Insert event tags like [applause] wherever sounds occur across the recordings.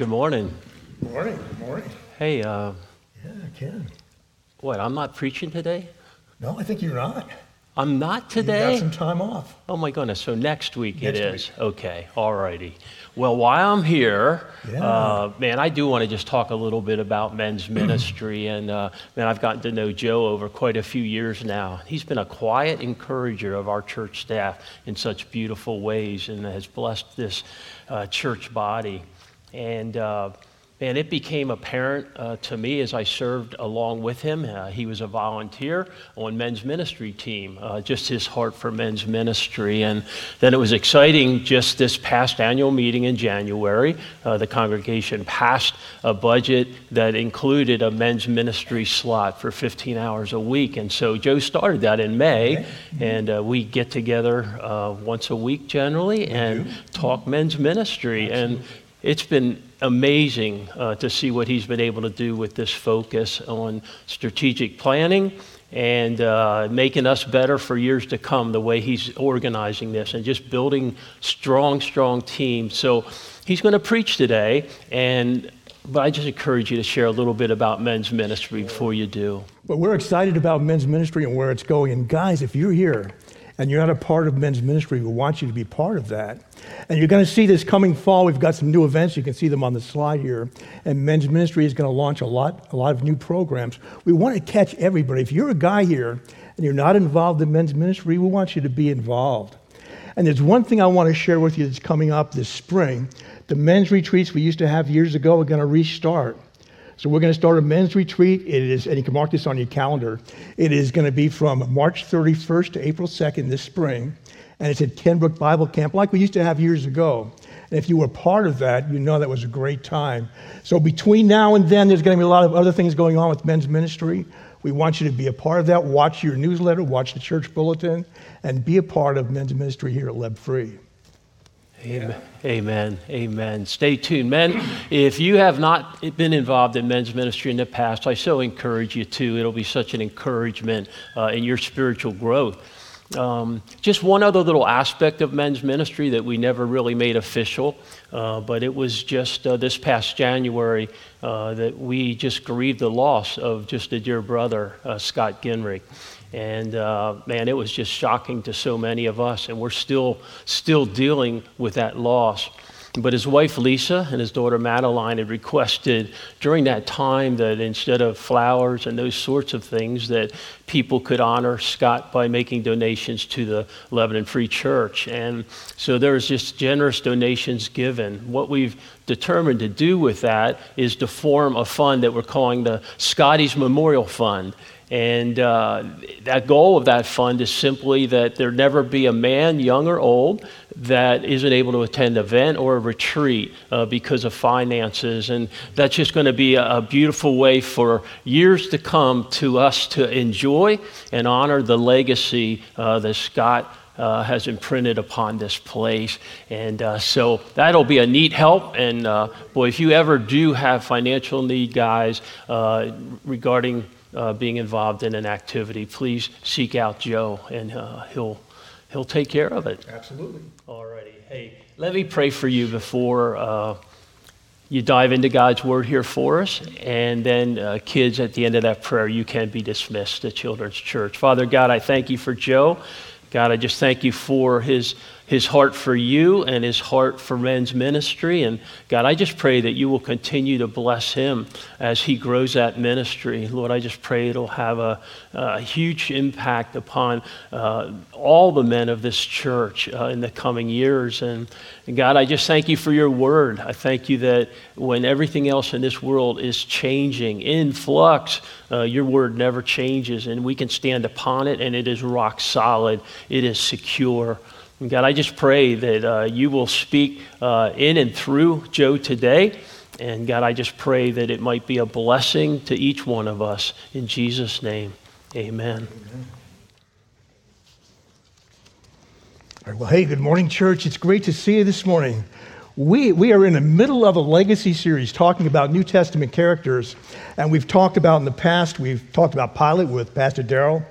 Good morning. Morning, morning. Hey, uh, Yeah, Ken. what, I'm not preaching today? No, I think you're not. I'm not You today? got some time off. Oh my goodness, so next week it Next is. Okay, all righty. Well, while I'm here, Yeah. uh, man, I do want to just talk a little bit about men's [clears throat] ministry. And uh, man, I've gotten to know Joe over quite a few years now. He's been a quiet encourager of our church staff in such beautiful ways and has blessed this uh, church body. And uh, man, it became apparent uh, to me as I served along with him. Uh, he was a volunteer on men's ministry team, uh, just his heart for men's ministry. And then it was exciting just this past annual meeting in January. Uh, the congregation passed a budget that included a men's ministry slot for 15 hours a week. And so Joe started that in May, and uh, we get together uh, once a week generally and talk men's ministry. And it's been amazing uh, to see what he's been able to do with this focus on strategic planning and uh, making us better for years to come, the way he's organizing this and just building strong, strong teams. So he's going to preach today, and but I just encourage you to share a little bit about men's ministry before you do. But we're excited about men's ministry and where it's going. And guys, if you're here and you're not a part of men's ministry, we want you to be part of that. And you're going to see this coming fall. We've got some new events. You can see them on the slide here. And men's ministry is going to launch a lot, a lot of new programs. We want to catch everybody. If you're a guy here and you're not involved in men's ministry, we want you to be involved. And there's one thing I want to share with you that's coming up this spring. The men's retreats we used to have years ago are going to restart. So we're going to start a men's retreat. It is, and you can mark this on your calendar. It is going to be from March 31st to April 2nd this spring, and it's at Kenbrook Bible Camp, like we used to have years ago. And if you were part of that, you know that was a great time. So between now and then, there's going to be a lot of other things going on with men's ministry. We want you to be a part of that. Watch your newsletter, watch the church bulletin, and be a part of men's ministry here at Leb Free. Amen. Amen. Amen. Stay tuned. Men, if you have not been involved in men's ministry in the past, I so encourage you to. It'll be such an encouragement uh, in your spiritual growth. Um, just one other little aspect of men's ministry that we never really made official, uh, but it was just uh, this past January uh, that we just grieved the loss of just a dear brother, uh, Scott Ginrig. And uh, man, it was just shocking to so many of us, and we're still still dealing with that loss. But his wife Lisa and his daughter Madeline had requested during that time that instead of flowers and those sorts of things, that people could honor Scott by making donations to the Lebanon Free Church. And so there was just generous donations given. What we've determined to do with that is to form a fund that we're calling the Scotty's Memorial Fund. And uh, that goal of that fund is simply that there never be a man, young or old, that isn't able to attend an event or a retreat uh, because of finances. And that's just going to be a, a beautiful way for years to come to us to enjoy and honor the legacy uh, that Scott uh, has imprinted upon this place. And uh, so that'll be a neat help. And uh, boy, if you ever do have financial need, guys, uh, regarding being involved in an activity, please seek out Joe and he'll, he'll take care of it. Absolutely. Alrighty. Hey, let me pray for you before uh, you dive into God's word here for us. And then, uh, kids, at the end of that prayer, you can be dismissed to Children's Church. Father God, I thank you for Joe. God, I just thank you for his, his heart for you and his heart for men's ministry. And God, I just pray that you will continue to bless him as he grows that ministry. Lord, I just pray it'll have a, a huge impact upon uh, all the men of this church uh, in the coming years. And, and God, I just thank you for your word. I thank you that when everything else in this world is changing, in flux, uh, your word never changes, and we can stand upon it, and it is rock solid, it is secure. God, I just pray that uh, you will speak uh, in and through Joe today. And God, I just pray that it might be a blessing to each one of us. In Jesus' name, amen. All right, well, hey, good morning, church. It's great to see you this morning. We, we are in the middle of a legacy series talking about New Testament characters. And we've talked about in the past, we've talked about Pilate with Pastor Darrell.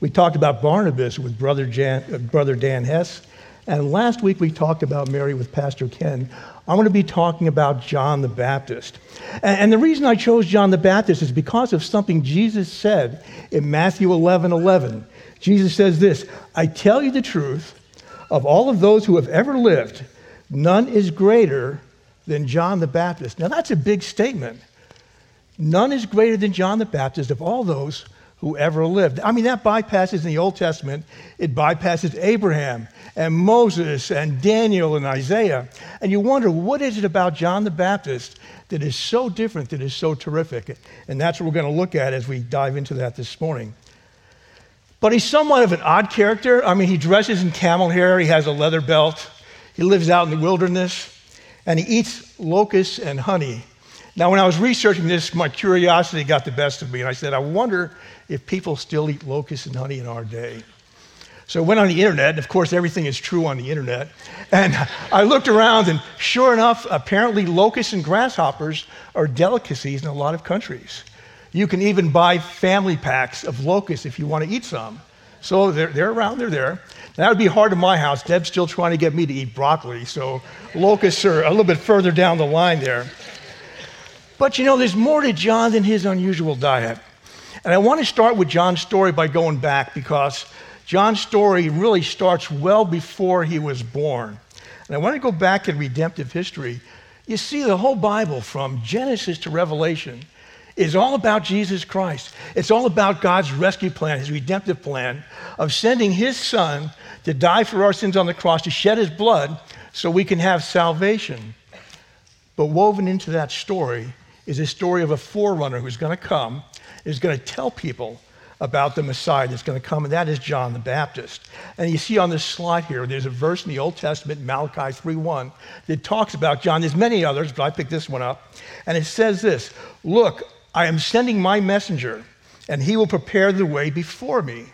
We talked about Barnabas with Brother, Jan, uh, Brother Dan Hess. And last week we talked about Mary with Pastor Ken. I'm going to be talking about John the Baptist. And, the reason I chose John the Baptist is because of something Jesus said in Matthew 11 11. Jesus says this I tell you the truth, of all of those who have ever lived, none is greater than John the Baptist. Now that's a big statement. None is greater than John the Baptist of all those who ever lived. I mean, that bypasses in the Old Testament, it bypasses Abraham and Moses and Daniel and Isaiah. And you wonder, what is it about John the Baptist that is so different, that is so terrific? And that's what we're going to look at as we dive into that this morning. But he's somewhat of an odd character. I mean, he dresses in camel hair, he has a leather belt, he lives out in the wilderness, and he eats locusts and honey. Now, when I was researching this, my curiosity got the best of me, and I said, I wonder if people still eat locusts and honey in our day. So I went on the internet, and of course, everything is true on the internet. And I looked around, and sure enough, apparently, locusts and grasshoppers are delicacies in a lot of countries. You can even buy family packs of locusts if you want to eat some. So they're, they're around, they're there. That would be hard in my house. Deb's still trying to get me to eat broccoli, so locusts are a little bit further down the line there. But you know, there's more to John than his unusual diet. And I want to start with John's story by going back because John's story really starts well before he was born. And I want to go back in redemptive history. You see, the whole Bible, from Genesis to Revelation, is all about Jesus Christ. It's all about God's rescue plan, his redemptive plan of sending his son to die for our sins on the cross, to shed his blood so we can have salvation. But woven into that story is a story of a forerunner who's going to come, is going to tell people about the Messiah that's going to come, and that is John the Baptist. And you see on this slide here, there's a verse in the Old Testament, Malachi 3:1, that talks about John. There's many others, but I picked this one up. And it says this: Look, I am sending my messenger, and he will prepare the way before me.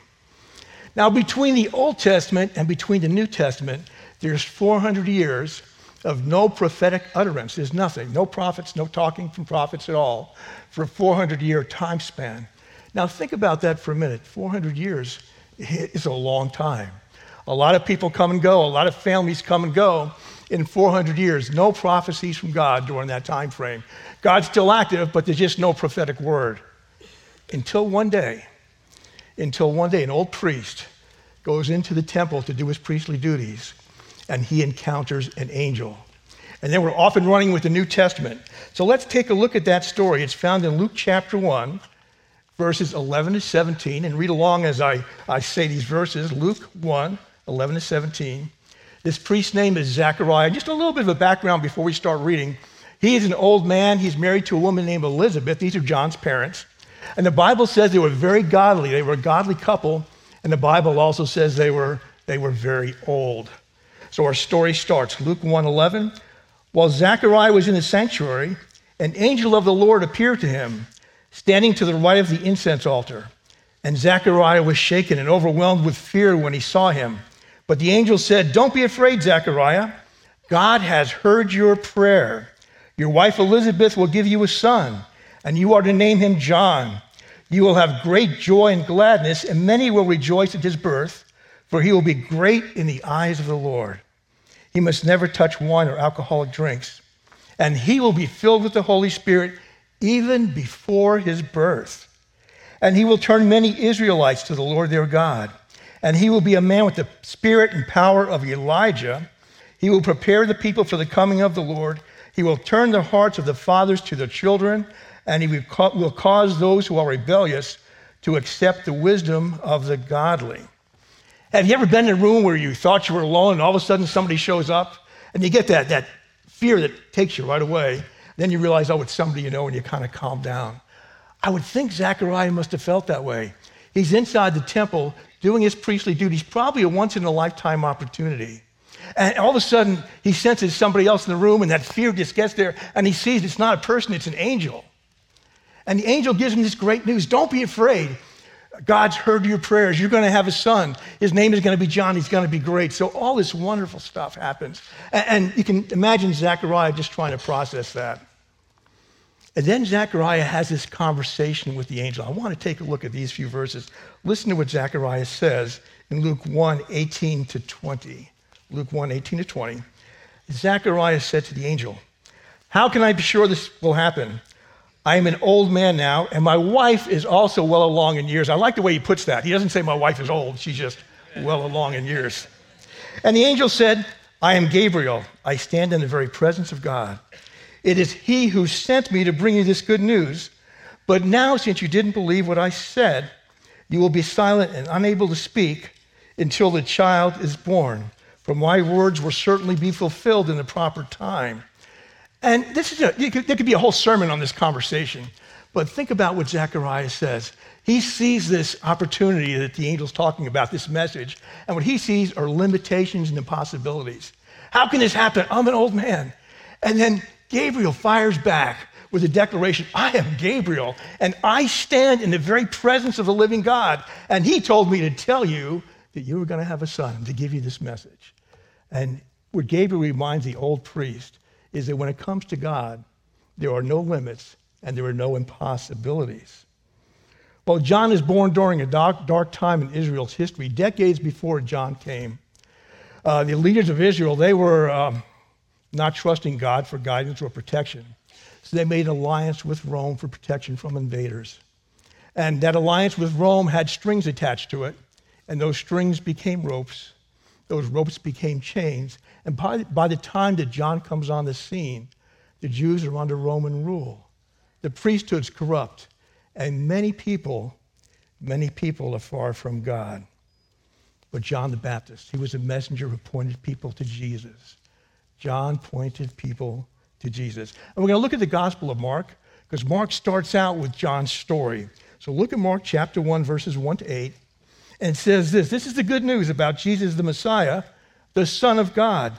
Now, between the Old Testament and between the New Testament, there's 400 years of no prophetic utterance. There's nothing, no prophets, no talking from prophets at all for a 400 year time span. Now, think about that for a minute. 400 years [laughs] is a long time. A lot of people come and go, a lot of families come and go in 400 years. No prophecies from God during that time frame. God's still active, but there's just no prophetic word. Until one day, until one day, an old priest goes into the temple to do his priestly duties and he encounters an angel. And then we're off and running with the New Testament. So let's take a look at that story. It's found in Luke chapter 1, verses 11 to 17. And read along as I, I say these verses Luke 1, 11 to 17. This priest's name is Zechariah. Just a little bit of a background before we start reading. He is an old man. He's married to a woman named Elizabeth. These are John's parents. And the Bible says they were very godly. They were a godly couple. And the Bible also says they were, they were very old. So our story starts Luke 1:11. While Zechariah was in the sanctuary, an angel of the Lord appeared to him, standing to the right of the incense altar. And Zechariah was shaken and overwhelmed with fear when he saw him. But the angel said, Don't be afraid, Zechariah. God has heard your prayer. Your wife Elizabeth will give you a son, and you are to name him John. You will have great joy and gladness, and many will rejoice at his birth for he will be great in the eyes of the Lord. He must never touch wine or alcoholic drinks, and he will be filled with the Holy Spirit even before his birth. And he will turn many Israelites to the Lord their God. And he will be a man with the spirit and power of Elijah. He will prepare the people for the coming of the Lord. He will turn the hearts of the fathers to their children, and he will cause those who are rebellious to accept the wisdom of the godly. Have you ever been in a room where you thought you were alone and all of a sudden somebody shows up and you get that, that fear that takes you right away? Then you realize, oh, it's somebody you know, and you kind of calm down. I would think Zechariah must have felt that way. He's inside the temple doing his priestly duties, probably a once in a lifetime opportunity. And all of a sudden, he senses somebody else in the room, and that fear just gets there, and he sees it's not a person, it's an angel. And the angel gives him this great news don't be afraid. God's heard your prayers. You're going to have a son. His name is going to be John. He's going to be great. So all this wonderful stuff happens. And, you can imagine Zechariah just trying to process that. And then Zechariah has this conversation with the angel. I want to take a look at these few verses. Listen to what Zechariah says in Luke 1 18 to 20. Luke 1 18 to 20. Zacharias said to the angel, How can I be sure this will happen? I am an old man now, and my wife is also well along in years. I like the way he puts that. He doesn't say my wife is old, she's just well along in years. And the angel said, I am Gabriel. I stand in the very presence of God. It is he who sent me to bring you this good news. But now, since you didn't believe what I said, you will be silent and unable to speak until the child is born. For my words will certainly be fulfilled in the proper time. And this is a, could, there could be a whole sermon on this conversation, but think about what Zechariah says. He sees this opportunity that the angel's talking about, this message, and what he sees are limitations and impossibilities. How can this happen? I'm an old man. And then Gabriel fires back with a declaration I am Gabriel, and I stand in the very presence of the living God. And he told me to tell you that you were going to have a son, to give you this message. And what Gabriel reminds the old priest is that when it comes to God, there are no limits and there are no impossibilities. Well, John is born during a dark, dark time in Israel's history, decades before John came. Uh, the leaders of Israel, they were um, not trusting God for guidance or protection. So they made an alliance with Rome for protection from invaders. And that alliance with Rome had strings attached to it, and those strings became ropes. Those ropes became chains. And by, by the time that John comes on the scene, the Jews are under Roman rule. The priesthood's corrupt, and many people, many people are far from God. But John the Baptist, he was a messenger who pointed people to Jesus. John pointed people to Jesus. And we're going to look at the Gospel of Mark, because Mark starts out with John's story. So look at Mark chapter 1, verses 1 to 8. And says this this is the good news about Jesus the Messiah the Son of God.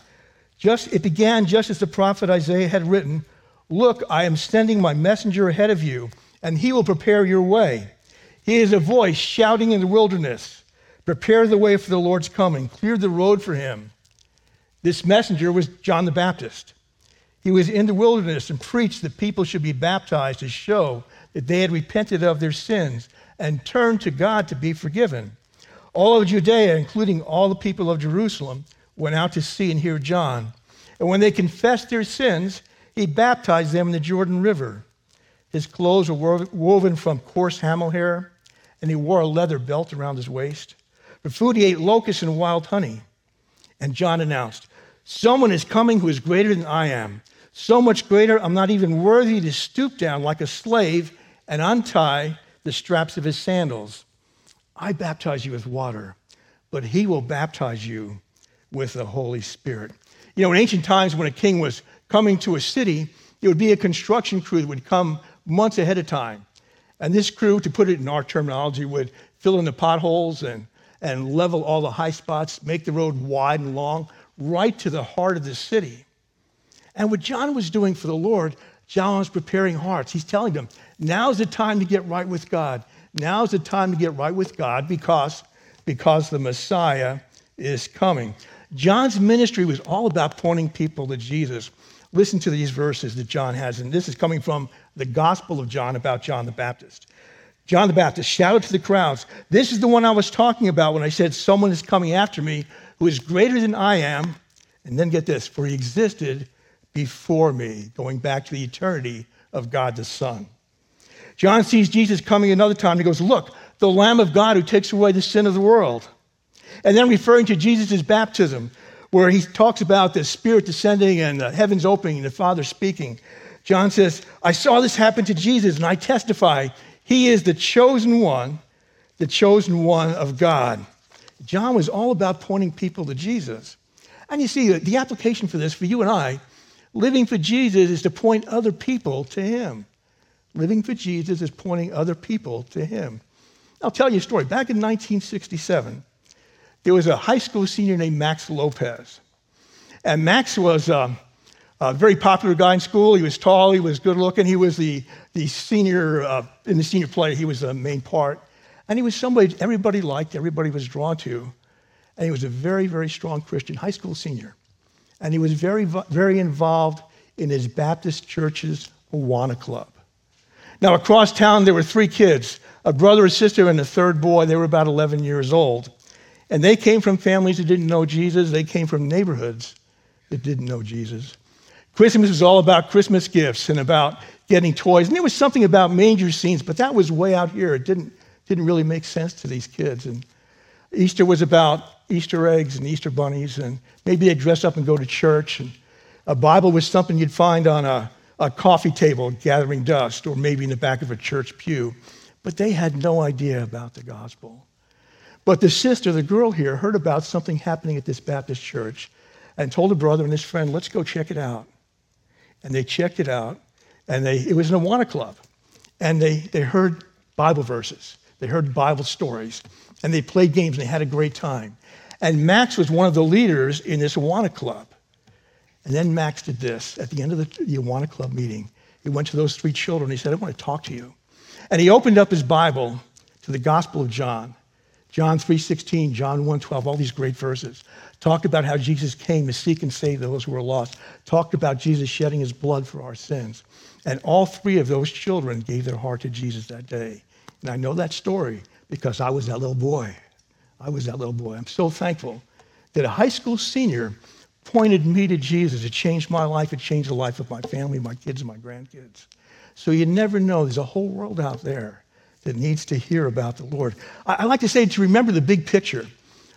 Just, it began just as the prophet Isaiah had written Look, I am sending my messenger ahead of you, and he will prepare your way. He is a voice shouting in the wilderness Prepare the way for the Lord's coming, clear the road for him. This messenger was John the Baptist. He was in the wilderness and preached that people should be baptized to show that they had repented of their sins and turned to God to be forgiven. All of Judea, including all the people of Jerusalem, went out to see and hear John. And when they confessed their sins, he baptized them in the Jordan River. His clothes were woven from coarse camel hair, and he wore a leather belt around his waist. For food, he ate locusts and wild honey. And John announced, Someone is coming who is greater than I am. So much greater, I'm not even worthy to stoop down like a slave and untie the straps of his sandals. I baptize you with water, but he will baptize you with the Holy Spirit. You know, in ancient times, when a king was coming to a city, it would be a construction crew that would come months ahead of time. And this crew, to put it in our terminology, would fill in the potholes and, and level all the high spots, make the road wide and long, right to the heart of the city. And what John was doing for the Lord, John was preparing hearts. He's telling them, now's the time to get right with God. Now's the time to get right with God because, because the Messiah is coming. John's ministry was all about pointing people to Jesus. Listen to these verses that John has, and this is coming from the Gospel of John about John the Baptist. John the Baptist shouted to the crowds, This is the one I was talking about when I said, Someone is coming after me who is greater than I am. And then get this, for he existed before me, going back to the eternity of God the Son. John sees Jesus coming another time. He goes, Look, the Lamb of God who takes away the sin of the world. And then referring to Jesus' baptism, where he talks about the Spirit descending and the heavens opening and the Father speaking. John says, I saw this happen to Jesus, and I testify he is the chosen one, the chosen one of God. John was all about pointing people to Jesus. And you see, the application for this, for you and I, living for Jesus is to point other people to him. Living for Jesus is pointing other people to him. I'll tell you a story. Back in 1967, there was a high school senior named Max Lopez. And Max was um, a very popular guy in school. He was tall, he was good looking, he was the, the senior, uh, in the senior play, he was the main part. And he was somebody everybody liked, everybody was drawn to. And he was a very, very strong Christian high school senior. And he was very, very involved in his Baptist church's Awana Club. Now, across town, there were three kids a brother, a sister, and a third boy. They were about 11 years old. And they came from families that didn't know Jesus, they came from neighborhoods that didn't know Jesus. Christmas was all about Christmas gifts and about getting toys. And there was something about manger scenes, but that was way out here. It didn't, didn't really make sense to these kids. And Easter was about Easter eggs and Easter bunnies, and maybe they'd dress up and go to church. And a Bible was something you'd find on a, a coffee table gathering dust, or maybe in the back of a church pew. But they had no idea about the gospel. But the sister, the girl here, heard about something happening at this Baptist church and told her brother and his friend, let's go check it out. And they checked it out, and they, it was an Awana club. And they, they heard Bible verses, they heard Bible stories, and they played games, and they had a great time. And Max was one of the leaders in this Awana club. And then Max did this at the end of the, the Awana club meeting. He went to those three children. He said, I want to talk to you. And he opened up his Bible to the Gospel of John. John 3:16, John 1:12, all these great verses. Talked about how Jesus came to seek and save those who were lost. Talked about Jesus shedding his blood for our sins. And all three of those children gave their heart to Jesus that day. And I know that story because I was that little boy. I was that little boy. I'm so thankful that a high school senior pointed me to Jesus. It changed my life. It changed the life of my family, my kids, and my grandkids. So you never know. There's a whole world out there that needs to hear about the Lord. I, like to say to remember the big picture.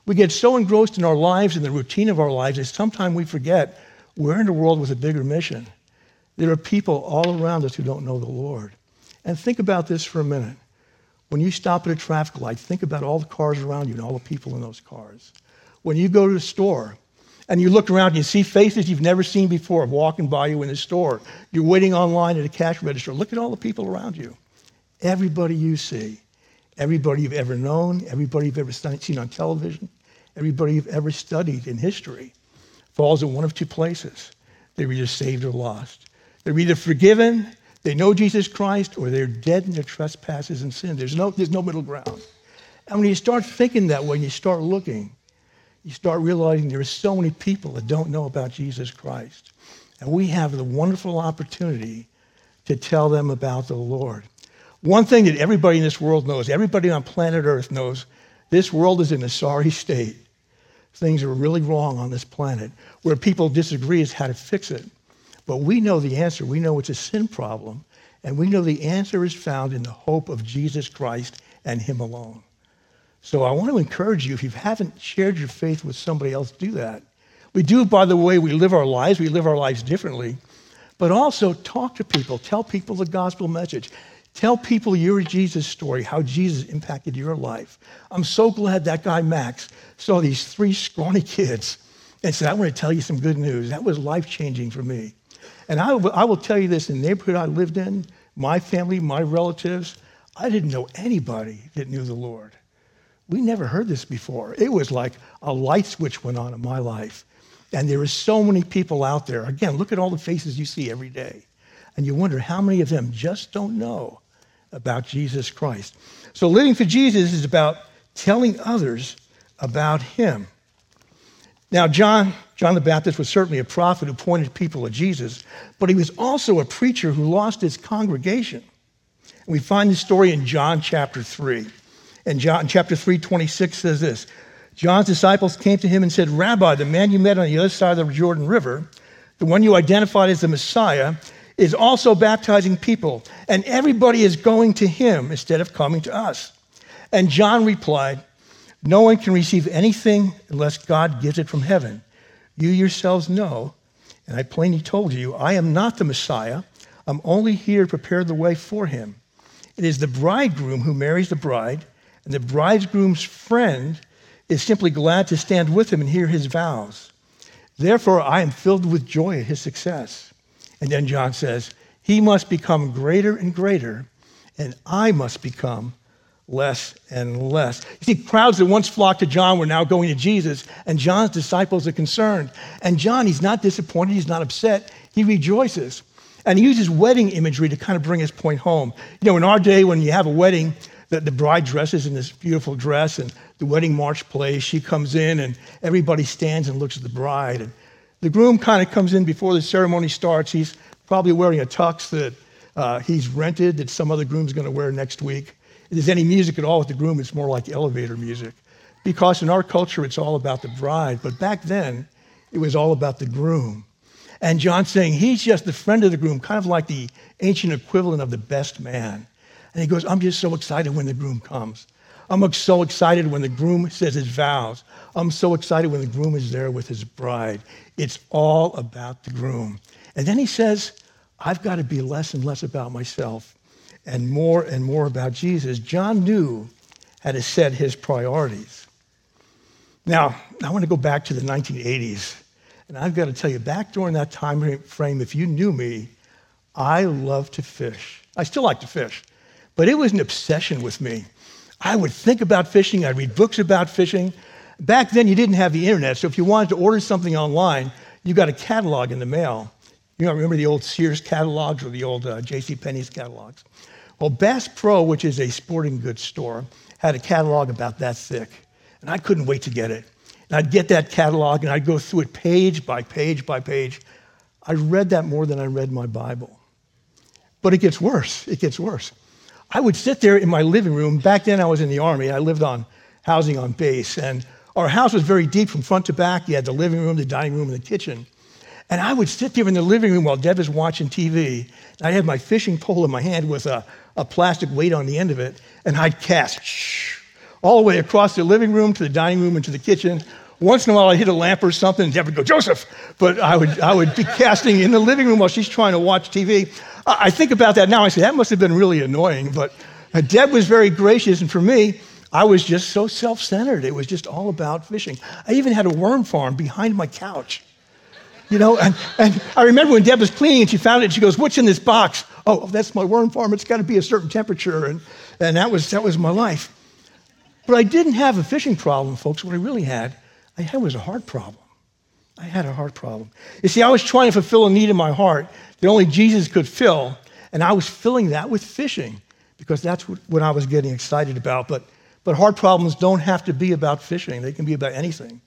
We get so engrossed in our lives and the routine of our lives that sometimes we forget we're in a world with a bigger mission. There are people all around us who don't know the Lord. And think about this for a minute. When you stop at a traffic light, think about all the cars around you and all the people in those cars. When you go to the store, and you look around and you see faces you've never seen before walking by you in the store. You're waiting online at a cash register. Look at all the people around you. Everybody you see, everybody you've ever known, everybody you've ever seen on television, everybody you've ever studied in history falls in one of two places. They're either saved or lost. They're either forgiven, they know Jesus Christ, or they're dead in their trespasses and sin. There's no, there's no middle ground. And when you start thinking that way, and you start looking, you start realizing there are so many people that don't know about Jesus Christ. And we have the wonderful opportunity to tell them about the Lord. One thing that everybody in this world knows, everybody on planet Earth knows, this world is in a sorry state. Things are really wrong on this planet. Where people disagree is how to fix it. But we know the answer. We know it's a sin problem. And we know the answer is found in the hope of Jesus Christ and Him alone. So I want to encourage you, if you haven't shared your faith with somebody else, do that. We do it by the way we live our lives. We live our lives differently. But also talk to people. Tell people the gospel message. Tell people your Jesus story, how Jesus impacted your life. I'm so glad that guy Max saw these three scrawny kids and said, I want to tell you some good news. That was life changing for me. And I, will tell you this in the neighborhood I lived in, my family, my relatives, I didn't know anybody that knew the Lord. We never heard this before. It was like a light switch went on in my life. And there are so many people out there. Again, look at all the faces you see every day. And you wonder how many of them just don't know about Jesus Christ. So living for Jesus is about telling others about him. Now, John, John the Baptist was certainly a prophet who pointed people to Jesus, but he was also a preacher who lost his congregation. And we find this story in John chapter 3. And John chapter 3, 26 says this John's disciples came to him and said, Rabbi, the man you met on the other side of the Jordan River, the one you identified as the Messiah, is also baptizing people, and everybody is going to him instead of coming to us. And John replied, No one can receive anything unless God gives it from heaven. You yourselves know, and I plainly told you, I am not the Messiah. I'm only here to prepare the way for him. It is the bridegroom who marries the bride and the bridegroom's friend is simply glad to stand with him and hear his vows. Therefore, I am filled with joy at his success. And then John says, He must become greater and greater, and I must become less and less. You see, crowds that once flocked to John were now going to Jesus, and John's disciples are concerned. And John, he's not disappointed, he's not upset, he rejoices. And he uses wedding imagery to kind of bring his point home. You know, in our day, when you have a wedding, the, the bride dresses in this beautiful dress and the wedding march plays. She comes in and everybody stands and looks at the bride. And the groom kind of comes in before the ceremony starts. He's probably wearing a tux that uh, he's rented that some other groom's going to wear next week. If there's any music at all with the groom, it's more like elevator music. because in our culture it's all about the bride, but back then it was all about the groom. And John's saying he's just the friend of the groom, kind of like the ancient equivalent of the best man. And he goes, I'm just so excited when the groom comes. I'm so excited when the groom says his vows. I'm so excited when the groom is there with his bride. It's all about the groom. And then he says, I've got to be less and less about myself and more and more about Jesus. John knew how to set his priorities. Now, I want to go back to the 1980s. And I've got to tell you, back during that time frame, if you knew me, I loved to fish. I still like to fish, but it was an obsession with me. I would think about fishing, I'd read books about fishing. Back then, you didn't have the internet, so if you wanted to order something online, you got a catalog in the mail. You know, remember the old Sears catalogs or the old uh, J.C. Penney's catalogs? Well, Bass Pro, which is a sporting goods store, had a catalog about that thick, and I couldn't wait to get it. And I'd get that catalog and I'd go through it page by page by page. I read that more than I read my Bible. But it gets worse. It gets worse. I would sit there in my living room. Back then, I was in the Army. I lived on housing on base. And our house was very deep from front to back. You had the living room, the dining room, and the kitchen. And I would sit there in the living room while Deb was watching TV. I'd have my fishing pole in my hand with a, a plastic weight on the end of it, and I'd cast shh, all the way across the living room to the dining room and to the kitchen. Once in a while, I'd hit a lamp or something, and Deb would go, Joseph! But I would, I would be casting in the living room while she's trying to watch TV. I think about that now. I say, that must have been really annoying. But uh, Deb was very gracious, and for me, I was just so self centered. It was just all about fishing. I even had a worm farm behind my couch. You know, and, and I remember when Deb was cleaning and she found it, she goes, What's in this box? Oh, that's my worm farm. It's got to be a certain temperature. And, and that, was, that was my life. But I didn't have a fishing problem, folks. What I really had, I had was a heart problem. I had a heart problem. You see, I was trying to fulfill a need in my heart that only Jesus could fill, and I was filling that with fishing because that's what, I was getting excited about. But, but heart problems don't have to be about fishing, they can be about anything.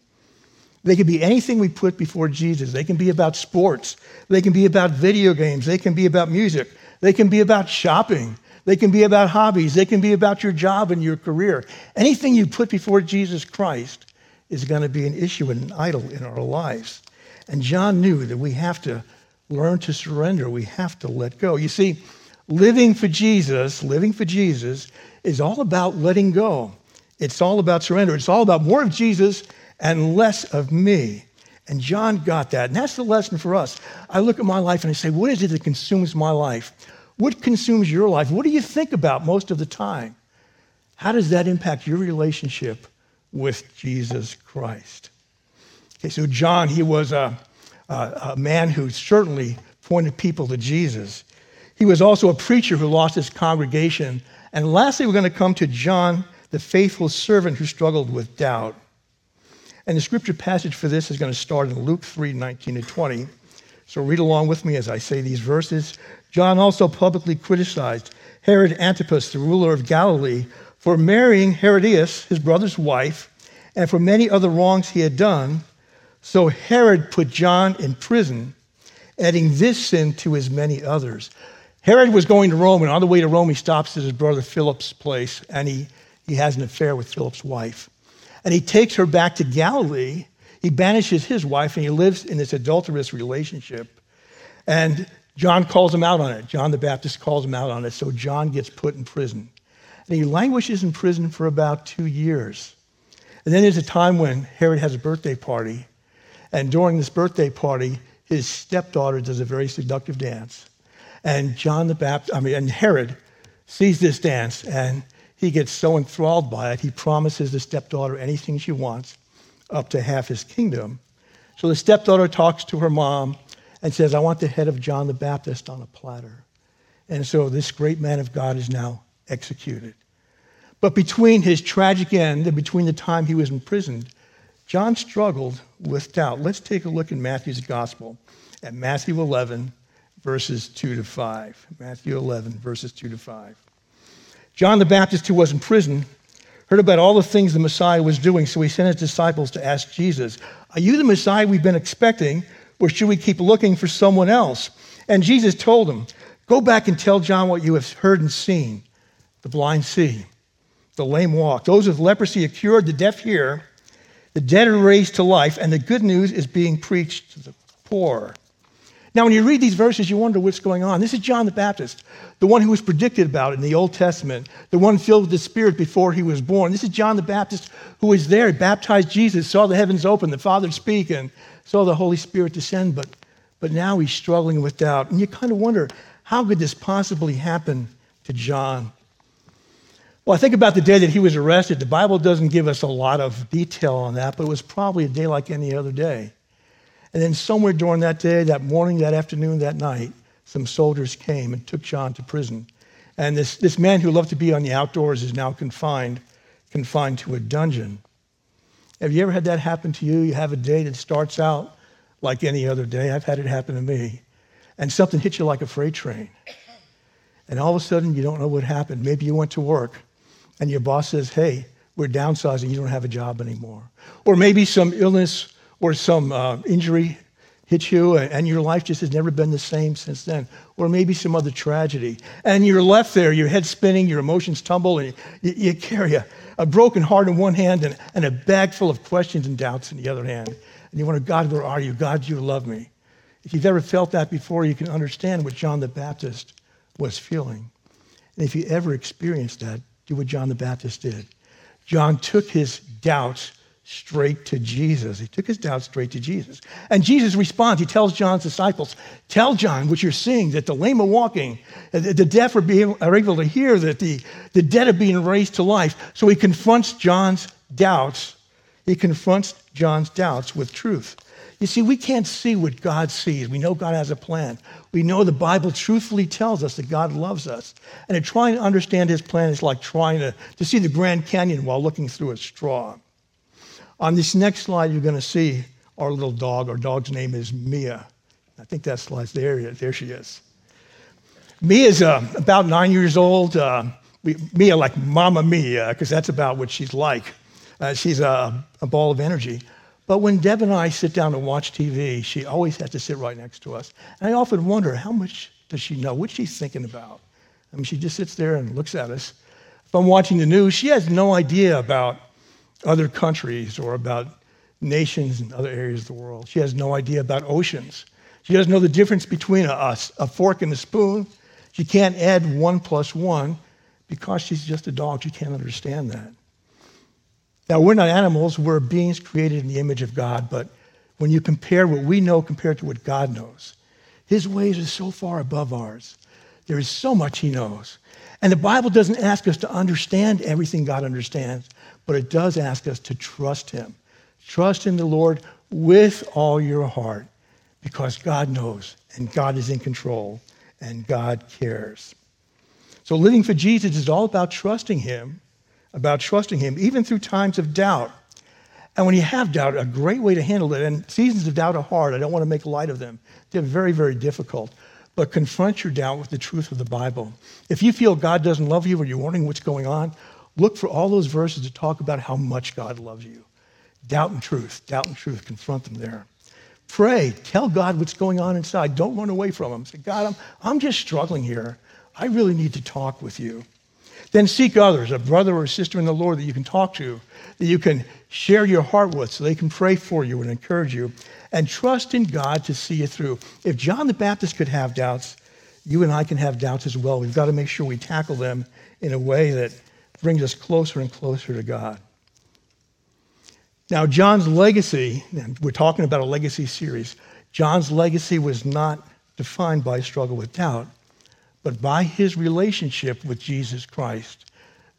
They can be anything we put before Jesus. They can be about sports. They can be about video games. They can be about music. They can be about shopping. They can be about hobbies. They can be about your job and your career. Anything you put before Jesus Christ is going to be an issue and an idol in our lives. And John knew that we have to learn to surrender. We have to let go. You see, living for Jesus, living for Jesus is all about letting go. It's all about surrender. It's all about more of Jesus and less of me. And John got that. And that's the lesson for us. I look at my life and I say, what is it that consumes my life? What consumes your life? What do you think about most of the time? How does that impact your relationship with Jesus Christ? Okay, so John, he was a, a, a man who certainly pointed people to Jesus. He was also a preacher who lost his congregation. And lastly, we're going to come to John, the faithful servant who struggled with doubt. And the scripture passage for this is going to start in Luke 3 19 to 20. So read along with me as I say these verses. John also publicly criticized Herod Antipas, the ruler of Galilee, for marrying Herodias, his brother's wife, and for many other wrongs he had done. So Herod put John in prison, adding this sin to his many others. Herod was going to Rome, and on the way to Rome, he stops at his brother Philip's place, and he, he has an affair with Philip's wife and he takes her back to Galilee. He banishes his wife and he lives in this adulterous relationship. And John calls him out on it. John the Baptist calls him out on it. So John gets put in prison. And he languishes in prison for about two years. And then there's a time when Herod has a birthday party. And during this birthday party, his stepdaughter does a very seductive dance. And John the Baptist, I mean, and Herod sees this dance and he gets so enthralled by it, he promises the stepdaughter anything she wants, up to half his kingdom. So the stepdaughter talks to her mom and says, I want the head of John the Baptist on a platter. And so this great man of God is now executed. But between his tragic end and between the time he was imprisoned, John struggled with doubt. Let's take a look in Matthew's gospel at Matthew 11, verses 2 to 5. Matthew 11, verses 2 to 5. John the Baptist, who was in prison, heard about all the things the Messiah was doing, so he sent his disciples to ask Jesus, Are you the Messiah we've been expecting, or should we keep looking for someone else? And Jesus told them, Go back and tell John what you have heard and seen. The blind see, the lame walk. Those with leprosy are cured, the deaf hear, the dead are raised to life, and the good news is being preached to the poor. Now, when you read these verses, you wonder what's going on. This is John the Baptist, the one who was predicted about in the Old Testament, the one filled with the Spirit before he was born. This is John the Baptist who was there, baptized Jesus, saw the heavens open, the Father speak, and saw the Holy Spirit descend. But, but now he's struggling with doubt. And you kind of wonder how could this possibly happen to John? Well, I think about the day that he was arrested. The Bible doesn't give us a lot of detail on that, but it was probably a day like any other day. And then somewhere during that day, that morning, that afternoon, that night, some soldiers came and took John to prison. And this, this man who loved to be on the outdoors is now confined, confined to a dungeon. Have you ever had that happen to you? You have a day that starts out like any other day. I've had it happen to me. And something hits you like a freight train. And all of a sudden, you don't know what happened. Maybe you went to work and your boss says, hey, we're downsizing, you don't have a job anymore. Or maybe some illness or some uh, injury hits you and your life just has never been the same since then. Or maybe some other tragedy. And you're left there, your head spinning, your emotions tumble, and you, you carry a, a, broken heart in one hand and, and a bag full of questions and doubts in the other hand. And you wonder, God, where are you? God, you love me. If you've ever felt that before, you can understand what John the Baptist was feeling. And if you ever experienced that, do what John the Baptist did. John took his doubts straight to Jesus. He took his doubts straight to Jesus. And Jesus responds. He tells John's disciples, Tell John what you're seeing, that the lame are walking, the deaf are, being, are able to hear, that the, the dead are being raised to life. So he confronts John's doubts. He confronts John's doubts with truth. You see, we can't see what God sees. We know God has a plan. We know the Bible truthfully tells us that God loves us. And trying to understand his plan is like trying to, to see the Grand Canyon while looking through a straw. On this next slide, you're going to see our little dog. Our dog's name is Mia. I think that slide's there. There she is. Mia's uh, about nine years old. Uh, we, Mia, like Mama Mia, because that's about what she's like. Uh, she's a, a, ball of energy. But when Deb and I sit down and watch TV, she always has to sit right next to us. And I often wonder, how much does she know? What's she thinking about? I mean, she just sits there and looks at us. If I'm watching the news, she has no idea about other countries or about nations and other areas of the world. She has no idea about oceans. She doesn't know the difference between a, a fork and a spoon. She can't add one plus one because she's just a dog. She can't understand that. Now, we're not animals, we're beings created in the image of God, but when you compare what we know compared to what God knows, his ways are so far above ours. There is so much he knows. And the Bible doesn't ask us to understand everything God understands, but it does ask us to trust Him. Trust in the Lord with all your heart because God knows and God is in control and God cares. So living for Jesus is all about trusting Him, about trusting Him, even through times of doubt. And when you have doubt, a great way to handle it, and seasons of doubt are hard, I don't want to make light of them. They're very, very difficult. But confront your doubt with the truth of the Bible. If you feel God doesn't love you or you're wondering what's going on, Look for all those verses to talk about how much God loves you. Doubt and truth, doubt and truth, confront them there. Pray, tell God what's going on inside. Don't run away from Him. Say, God, I'm, I'm just struggling here. I really need to talk with you. Then seek others, a brother or a sister in the Lord that you can talk to, that you can share your heart with so they can pray for you and encourage you. And trust in God to see you through. If John the Baptist could have doubts, you and I can have doubts as well. We've got to make sure we tackle them in a way that brings us closer and closer to God. Now, John's legacy, and we're talking about a legacy series, John's legacy was not defined by struggle with doubt, but by his relationship with Jesus Christ.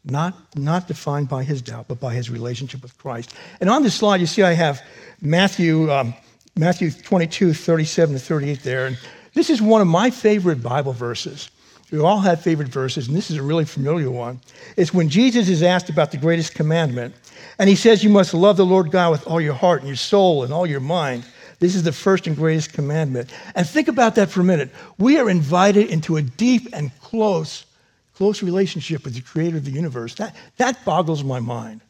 Not, not defined by his doubt, but by his relationship with Christ. And on this slide, you see I have Matthew, um, Matthew 22, 37 to 38 there. And this is one of my favorite Bible verses. We all have favorite verses, and this is a really familiar one. It's when Jesus is asked about the greatest commandment, and he says, You must love the Lord God with all your heart and your soul and all your mind. This is the first and greatest commandment. And think about that for a minute. We are invited into a deep and close, close relationship with the creator of the universe. That, that boggles my mind.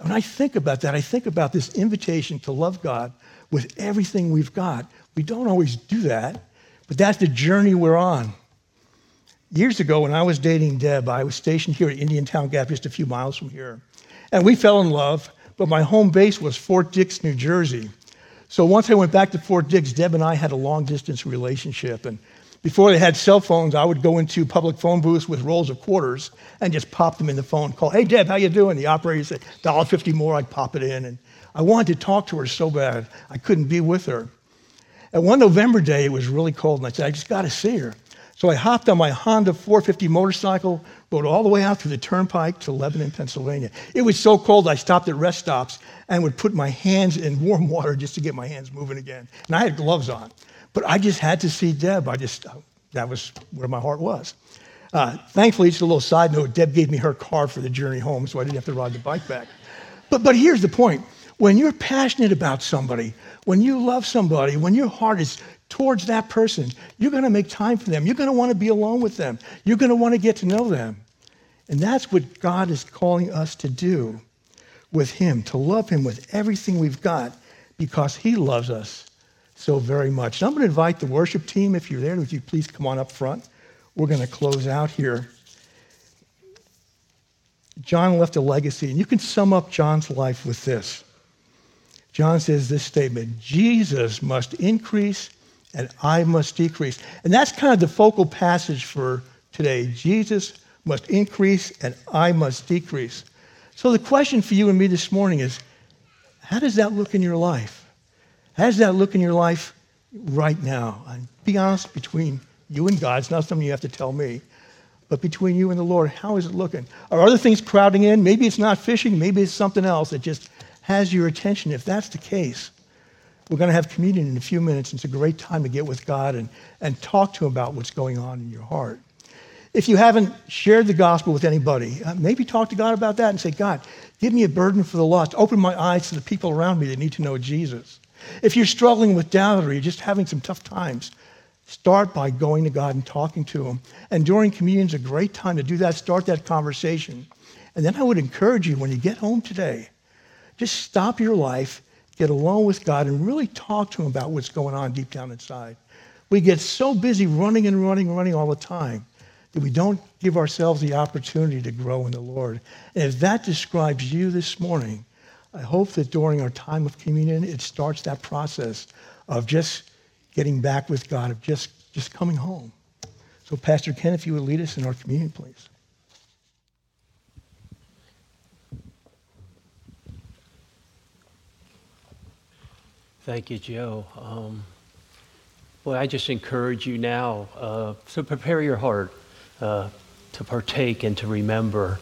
When I think about that, I think about this invitation to love God with everything we've got. We don't always do that, but that's the journey we're on. Years ago when I was dating Deb, I was stationed here at Indiantown Gap, just a few miles from here. And we fell in love, but my home base was Fort Dix, New Jersey. So once I went back to Fort Dix, Deb and I had a long distance relationship. And before they had cell phones, I would go into public phone booths with rolls of quarters and just pop them in the phone. Call, hey Deb, how you doing? The operator said, $1.50 more, I'd pop it in. And I wanted to talk to her so bad, I couldn't be with her. And one November day, it was really cold, and I said, I just got to see her. So I hopped on my Honda 450 motorcycle, rode all the way out through the turnpike to Lebanon, Pennsylvania. It was so cold, I stopped at rest stops and would put my hands in warm water just to get my hands moving again. And I had gloves on. But I just had to see Deb. I just, that was where my heart was. Uh, thankfully, just a little side note, Deb gave me her car for the journey home, so I didn't have to ride the bike back. But, but here's the point when you're passionate about somebody, when you love somebody, when your heart is towards that person, you're going to make time for them. You're going to want to be alone with them. You're going to want to get to know them. And that's what God is calling us to do with Him, to love Him with everything we've got because He loves us so very much. And I'm going to invite the worship team, if you're there, would you please come on up front? We're going to close out here. John left a legacy, and you can sum up John's life with this. John says this statement Jesus must increase and I must decrease. And that's kind of the focal passage for today. Jesus must increase and I must decrease. So the question for you and me this morning is how does that look in your life? How does that look in your life right now? And be honest between you and God. It's not something you have to tell me. But between you and the Lord, how is it looking? Are other things crowding in? Maybe it's not fishing. Maybe it's something else that just has your attention. If that's the case, we're going to have communion in a few minutes. It's a great time to get with God and, and talk to Him about what's going on in your heart. If you haven't shared the gospel with anybody, uh, maybe talk to God about that and say, God, give me a burden for the lost. Open my eyes to the people around me that need to know Jesus. If you're struggling with doubt or you're just having some tough times, start by going to God and talking to Him. And during communion is a great time to do that, start that conversation. And then I would encourage you when you get home today, just stop your life, get alone with God, and really talk to Him about what's going on deep down inside. We get so busy running and running and running all the time that we don't give ourselves the opportunity to grow in the Lord. And if that describes you this morning, I hope that during our time of communion, it starts that process of just getting back with God, of just, just coming home. So, Pastor Ken, if you would lead us in our communion, please. Thank you, Joe. Um, boy, I just encourage you now uh, to prepare your heart uh, to partake and to remember.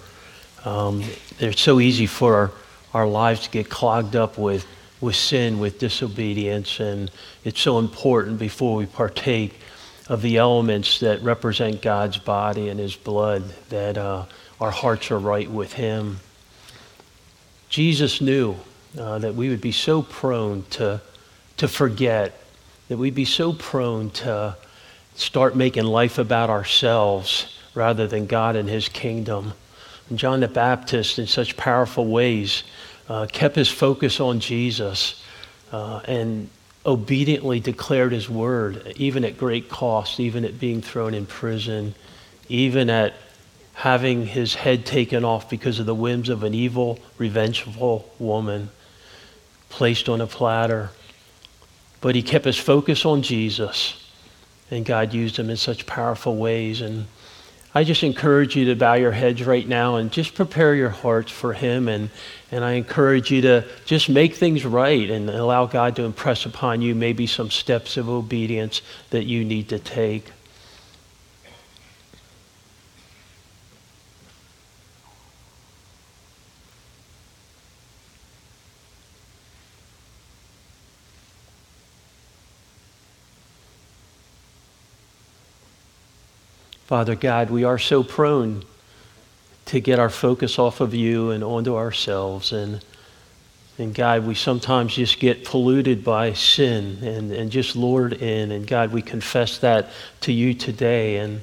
Um, it's so easy for our, our lives to get clogged up with, with sin, with disobedience, and it's so important before we partake of the elements that represent God's body and His blood that uh, our hearts are right with Him. Jesus knew uh, that we would be so prone to, to forget, that we'd be so prone to start making life about ourselves rather than God and His kingdom. And John the Baptist, in such powerful ways, uh, kept his focus on Jesus uh, and obediently declared his word, even at great cost, even at being thrown in prison, even at having his head taken off because of the whims of an evil, revengeful woman placed on a platter. But he kept his focus on Jesus, and God used him in such powerful ways. And I just encourage you to bow your heads right now and just prepare your hearts for him. And, and I encourage you to just make things right and allow God to impress upon you maybe some steps of obedience that you need to take. Father God, we are so prone to get our focus off of you and onto ourselves. And, and God, we sometimes just get polluted by sin and, and just lured in. And God, we confess that to you today. And,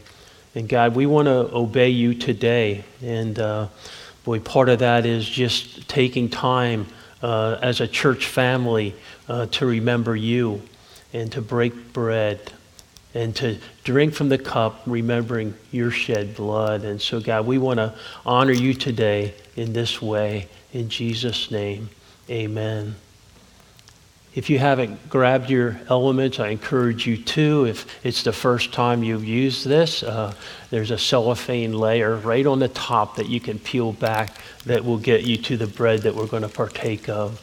and God, we want to obey you today. And uh, boy, part of that is just taking time uh, as a church family uh, to remember you and to break bread and to drink from the cup, remembering your shed blood. And so, God, we want to honor you today in this way. In Jesus' name, amen. If you haven't grabbed your elements, I encourage you to. If it's the first time you've used this, uh, there's a cellophane layer right on the top that you can peel back that will get you to the bread that we're going to partake of.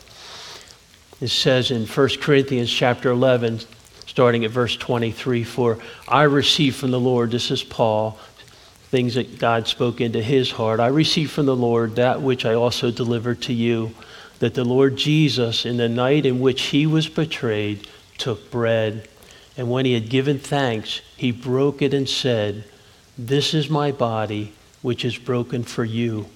It says in 1 Corinthians chapter 11, starting at verse 23 For I received from the Lord, this is Paul, things that God spoke into his heart. I received from the Lord that which I also delivered to you, that the Lord Jesus, in the night in which he was betrayed, took bread. And when he had given thanks, he broke it and said, This is my body, which is broken for you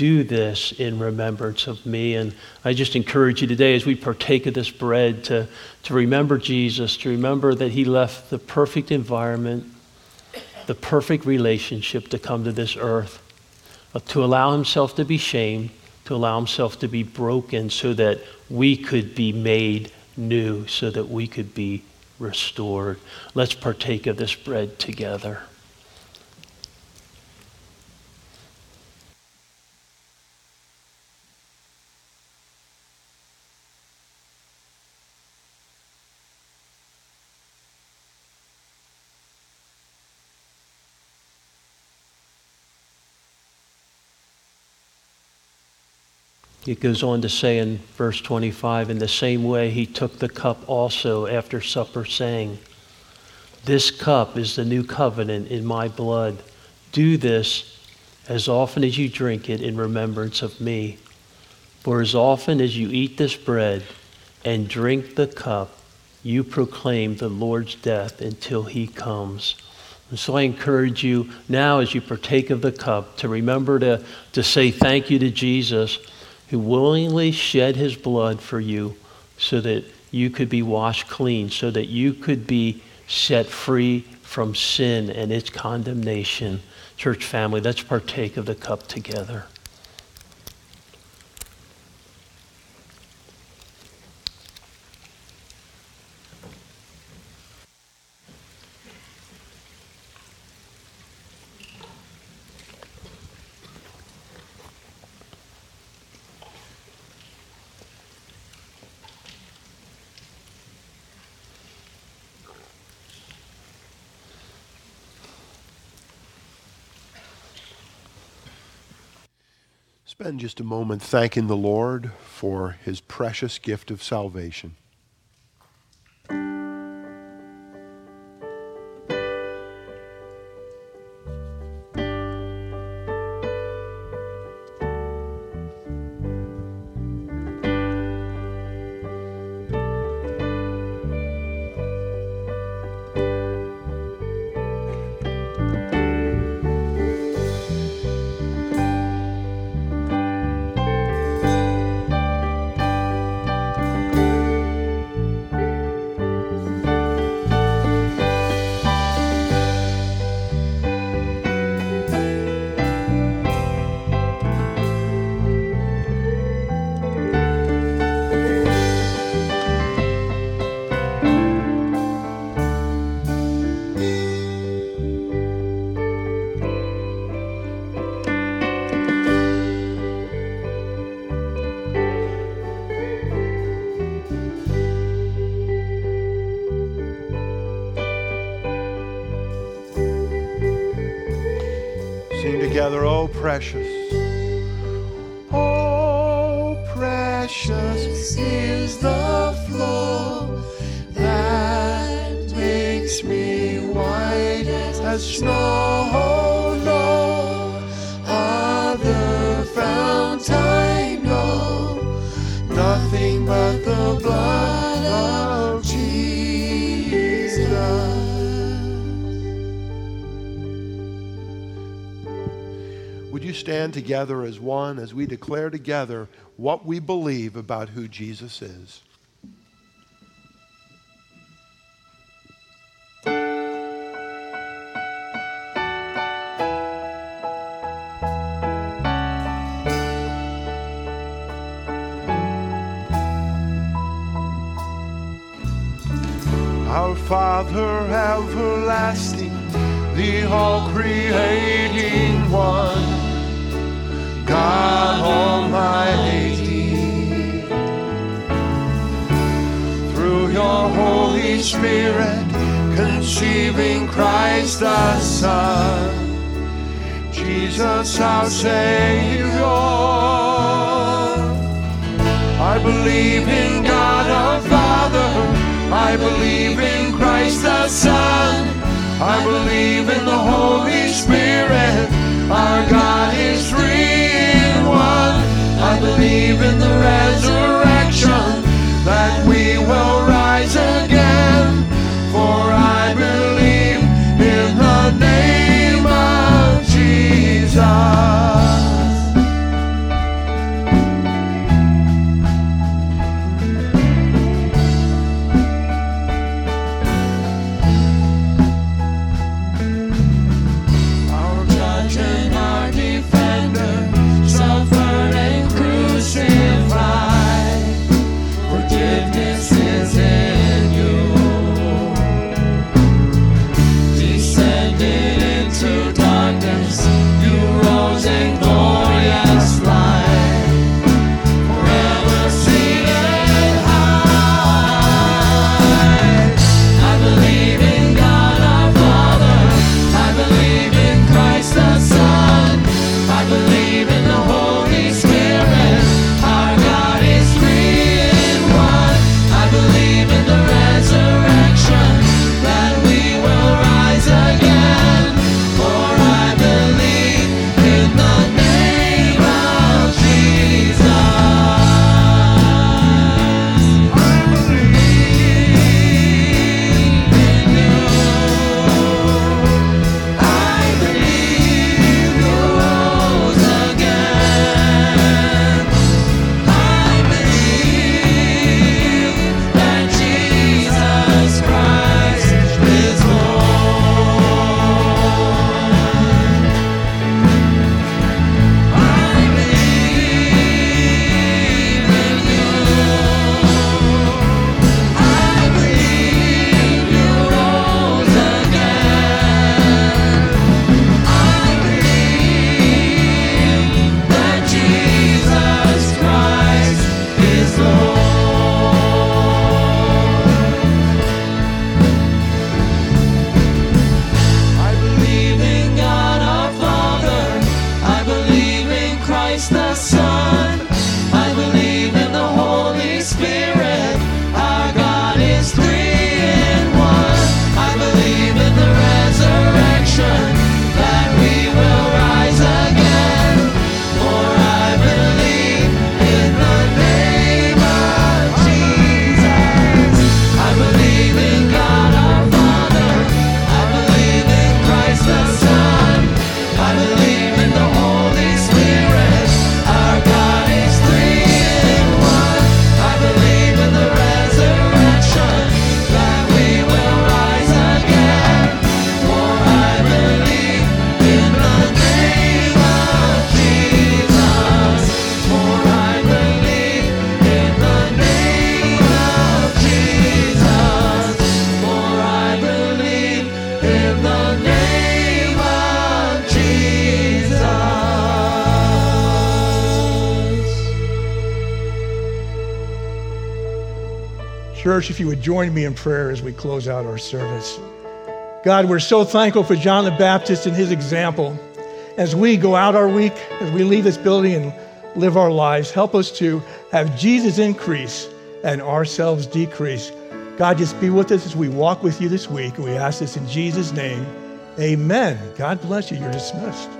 do this in remembrance of me. And I just encourage you today as we partake of this bread to, to remember Jesus, to remember that he left the perfect environment, the perfect relationship to come to this earth, uh, to allow himself to be shamed, to allow himself to be broken so that we could be made new, so that we could be restored. Let's partake of this bread together. It goes on to say in verse 25, in the same way he took the cup also after supper, saying, This cup is the new covenant in my blood. Do this as often as you drink it in remembrance of me. For as often as you eat this bread and drink the cup, you proclaim the Lord's death until he comes. And so I encourage you now, as you partake of the cup, to remember to, to say thank you to Jesus who willingly shed his blood for you so that you could be washed clean, so that you could be set free from sin and its condemnation. Church family, let's partake of the cup together. Spend just a moment thanking the Lord for his precious gift of salvation. Precious. Oh, precious is the flow that makes me white as snow. Stand together as one as we declare together what we believe about who Jesus is? Our Father everlasting, the all creating one, Holy Spirit, conceiving Christ the Son, Jesus our Savior. I believe in God our Father. I believe in Christ the Son. I believe in the Holy Spirit. Our God is three in one. I believe in the resurrection that we will Church, if you would join me in prayer as we close out our service. God, we're so thankful for John the Baptist and his example. As we go out our week, as we leave this building and live our lives, help us to have Jesus increase and ourselves decrease. God, just be with us as we walk with you this week. We ask this in Jesus' name. Amen. God bless you. You're dismissed.